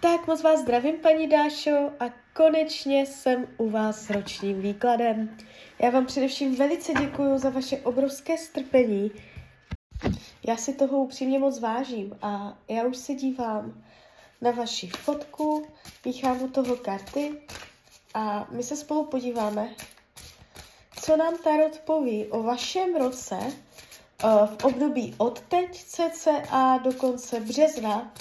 Tak moc vás zdravím, paní Dášo, a konečně jsem u vás s ročním výkladem. Já vám především velice děkuji za vaše obrovské strpení. Já si toho upřímně moc vážím a já už se dívám na vaši fotku, píchám u toho karty a my se spolu podíváme, co nám Tarot poví o vašem roce eh, v období od teď cca do konce března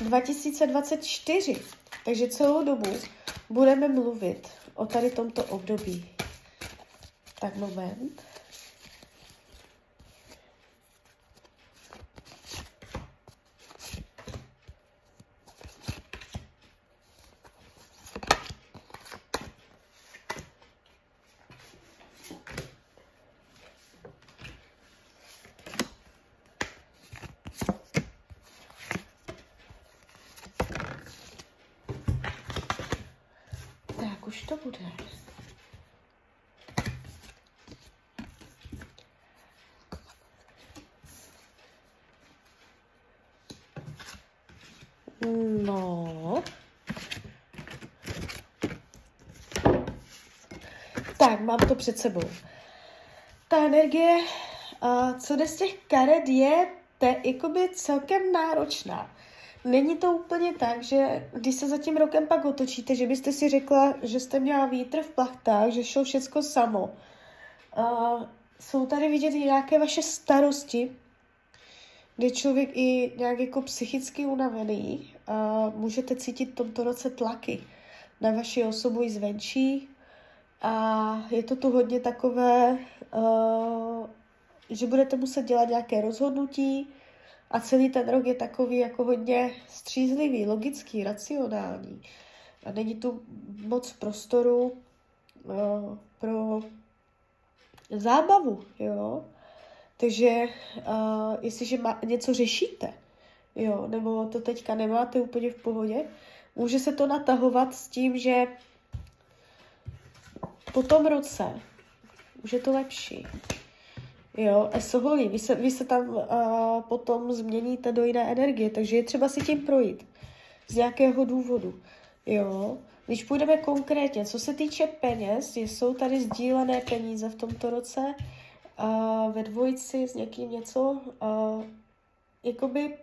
2024. Takže celou dobu budeme mluvit o tady tomto období. Tak moment. Tak už to bude. No. Tak, mám to před sebou. Ta energie, co jde z těch karet, je te, jakoby celkem náročná. Není to úplně tak, že když se za tím rokem pak otočíte, že byste si řekla, že jste měla vítr v plachtách, že šlo všecko samo. Uh, jsou tady vidět i nějaké vaše starosti, kde člověk i nějak jako psychicky unavený můžete cítit v tomto roce tlaky na vaši osobu i zvenčí a je to tu hodně takové, uh, že budete muset dělat nějaké rozhodnutí a celý ten rok je takový jako hodně střízlivý, logický, racionální a není tu moc prostoru uh, pro zábavu, jo. Takže uh, jestliže má, něco řešíte, jo, nebo to teďka nemáte úplně v pohodě, může se to natahovat s tím, že po tom roce už je to lepší. Jo, esoholí, vy se, vy se tam uh, potom změníte do jiné energie, takže je třeba si tím projít. Z nějakého důvodu. Jo, když půjdeme konkrétně, co se týče peněz, jsou tady sdílené peníze v tomto roce, uh, ve dvojici s někým něco, uh, jakoby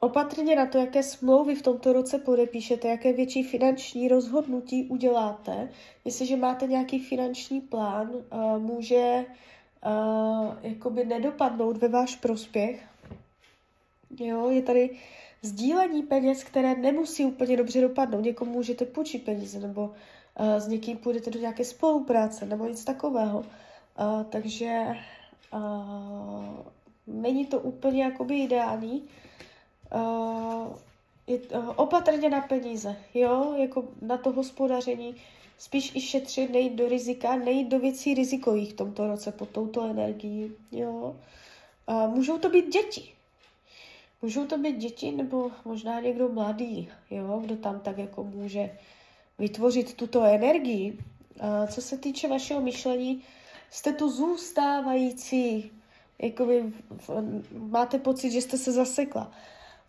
opatrně na to, jaké smlouvy v tomto roce podepíšete, jaké větší finanční rozhodnutí uděláte. Jestliže máte nějaký finanční plán, uh, může uh, jakoby nedopadnout ve váš prospěch. Jo, je tady sdílení peněz, které nemusí úplně dobře dopadnout. Někomu můžete půjčit peníze, nebo uh, s někým půjdete do nějaké spolupráce, nebo nic takového. Takže není to úplně jakoby ideální. Uh, je, uh, opatrně na peníze, jo, jako na to hospodaření, spíš i šetřit, nejít do rizika, nejít do věcí rizikových v tomto roce pod touto energií, jo. Uh, můžou to být děti, Můžou to být děti nebo možná někdo mladý, jo, kdo tam tak jako může vytvořit tuto energii. A co se týče vašeho myšlení, jste tu zůstávající, jakoby máte pocit, že jste se zasekla.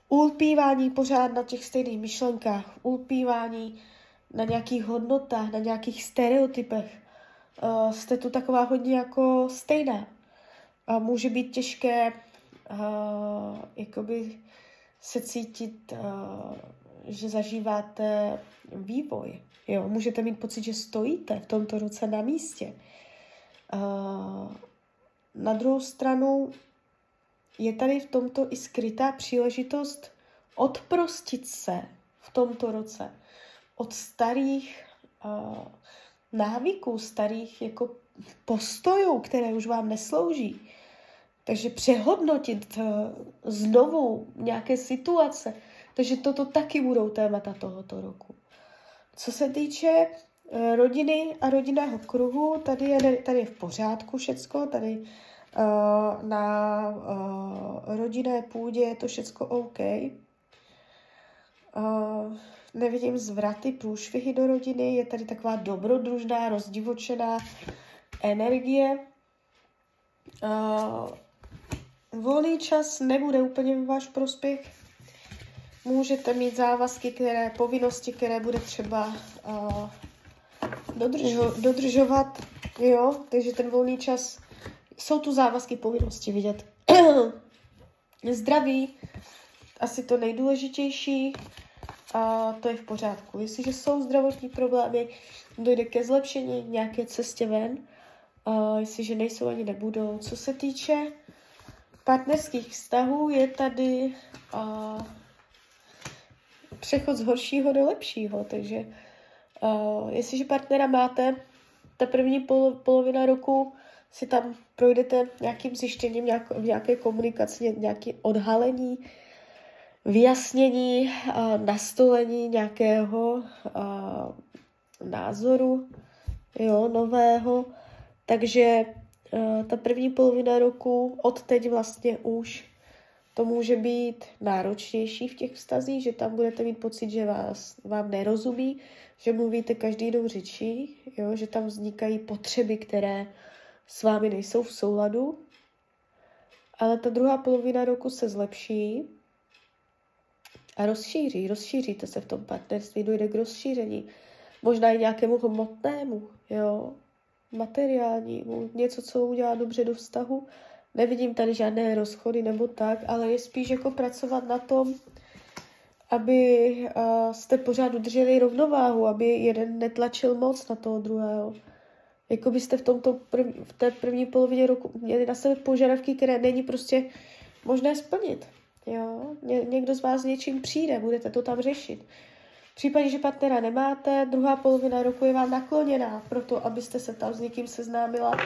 Ulpívání pořád na těch stejných myšlenkách, ulpívání na nějakých hodnotách, na nějakých stereotypech. Uh, jste tu taková hodně jako stejná. A může být těžké uh, jakoby se cítit, uh, že zažíváte vývoj. Jo? Můžete mít pocit, že stojíte v tomto roce na místě. Uh, na druhou stranu je tady v tomto i skrytá příležitost odprostit se v tomto roce od starých uh, návyků, starých jako postojů, které už vám neslouží. Takže přehodnotit uh, znovu nějaké situace. Takže toto taky budou témata tohoto roku. Co se týče uh, rodiny a rodinného kruhu, tady je, tady je v pořádku všecko, tady na uh, rodinné půdě je to všecko OK. Uh, nevidím zvraty, průšvihy do rodiny, je tady taková dobrodružná, rozdivočená energie. Volný čas nebude úplně v váš prospěch. můžete mít závazky, které, povinnosti, které bude třeba dodržo, dodržovat, jo, takže ten volný čas, jsou tu závazky, povinnosti vidět. Zdraví, asi to nejdůležitější, a to je v pořádku. Jestliže jsou zdravotní problémy, dojde ke zlepšení nějaké cestě ven, a jestliže nejsou ani nebudou. Co se týče partnerských vztahů, je tady a, přechod z horšího do lepšího, takže uh, jestliže partnera máte, ta první pol, polovina roku si tam projdete nějakým zjištěním, nějak, nějaké komunikaci, nějaké odhalení, vyjasnění, uh, nastolení nějakého uh, názoru, jo, nového. Takže uh, ta první polovina roku od teď vlastně už to může být náročnější v těch vztazích, že tam budete mít pocit, že vás, vám nerozumí, že mluvíte každý jinou řečí, jo, že tam vznikají potřeby, které s vámi nejsou v souladu. Ale ta druhá polovina roku se zlepší a rozšíří, rozšíříte se v tom partnerství, dojde k rozšíření. Možná i nějakému hmotnému, jo, materiálnímu, něco, co udělá dobře do vztahu, Nevidím tady žádné rozchody nebo tak, ale je spíš jako pracovat na tom, aby uh, jste pořád udrželi rovnováhu, aby jeden netlačil moc na toho druhého. Jako byste v, tomto prv, v té první polovině roku měli na sebe požadavky, které není prostě možné splnit. Jo? Ně, někdo z vás něčím přijde, budete to tam řešit. V případě, že partnera nemáte, druhá polovina roku je vám nakloněná proto, abyste se tam s někým seznámila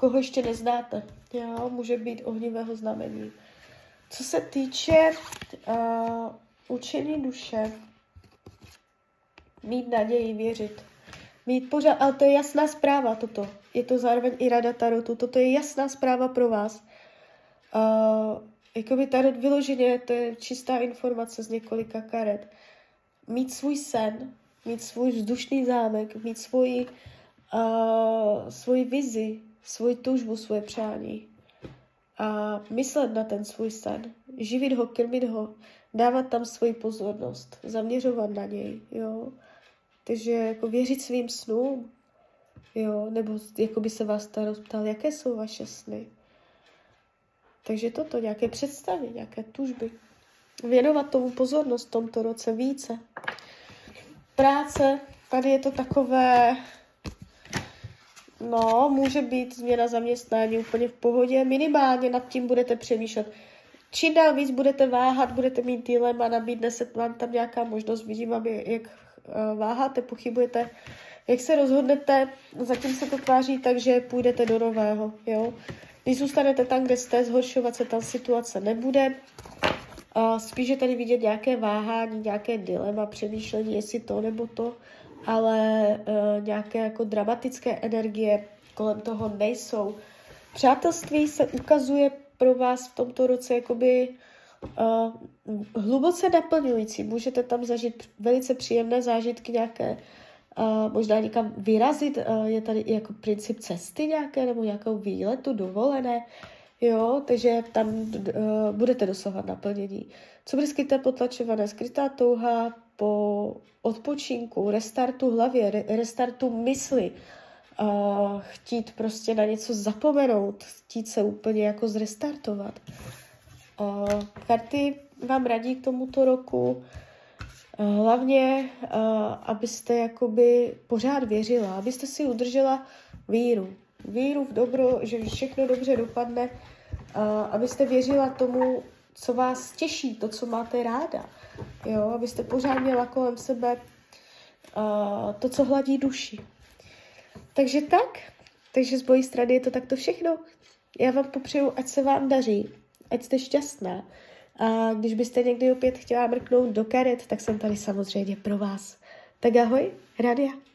koho ještě neznáte. Jo, může být ohnivého znamení. Co se týče uh, učení duše, mít naději, věřit. Mít pořád, ale to je jasná zpráva toto. Je to zároveň i rada Tarotu. Toto je jasná zpráva pro vás. Uh, jakoby Tarot vyloženě, to je čistá informace z několika karet. Mít svůj sen, mít svůj vzdušný zámek, mít svoji, uh, svoji vizi, svoji tužbu, svoje přání a myslet na ten svůj sen, živit ho, krmit ho, dávat tam svoji pozornost, zaměřovat na něj, jo. Takže jako věřit svým snům, jo, nebo jako by se vás ta ptal, jaké jsou vaše sny. Takže toto, nějaké představy, nějaké tužby. Věnovat tomu pozornost v tomto roce více. Práce, tady je to takové, No, může být změna zaměstnání úplně v pohodě. Minimálně nad tím budete přemýšlet. Čím dál víc budete váhat, budete mít dilema, nabídne se vám tam nějaká možnost. Vidím, aby, jak váháte, pochybujete, jak se rozhodnete, zatím se to tváří tak, že půjdete do nového, jo. Když zůstanete tam, kde jste, zhoršovat se ta situace nebude. Uh, spíš je tady vidět nějaké váhání, nějaké dilema, přemýšlení, jestli to nebo to ale uh, nějaké jako dramatické energie kolem toho nejsou. Přátelství se ukazuje pro vás v tomto roce jakoby uh, hluboce naplňující. Můžete tam zažít velice příjemné zážitky nějaké, uh, možná někam vyrazit, uh, je tady jako princip cesty nějaké, nebo nějakou výletu, dovolené, jo, takže tam uh, budete dosahovat naplnění. Co bude skryté potlačované? Skrytá touha po odpočinku, restartu hlavě, re, restartu mysli, uh, chtít prostě na něco zapomenout, chtít se úplně jako zrestartovat. Uh, karty vám radí k tomuto roku, uh, hlavně, uh, abyste jakoby pořád věřila, abyste si udržela víru. Víru v dobro, že všechno dobře dopadne, abyste věřila tomu, co vás těší, to, co máte ráda. Jo, abyste pořád měla kolem sebe to, co hladí duši. Takže tak, takže z mojí strany je to takto všechno. Já vám popřeju, ať se vám daří, ať jste šťastná. A když byste někdy opět chtěla mrknout do karet, tak jsem tady samozřejmě pro vás. Tak ahoj, Radia.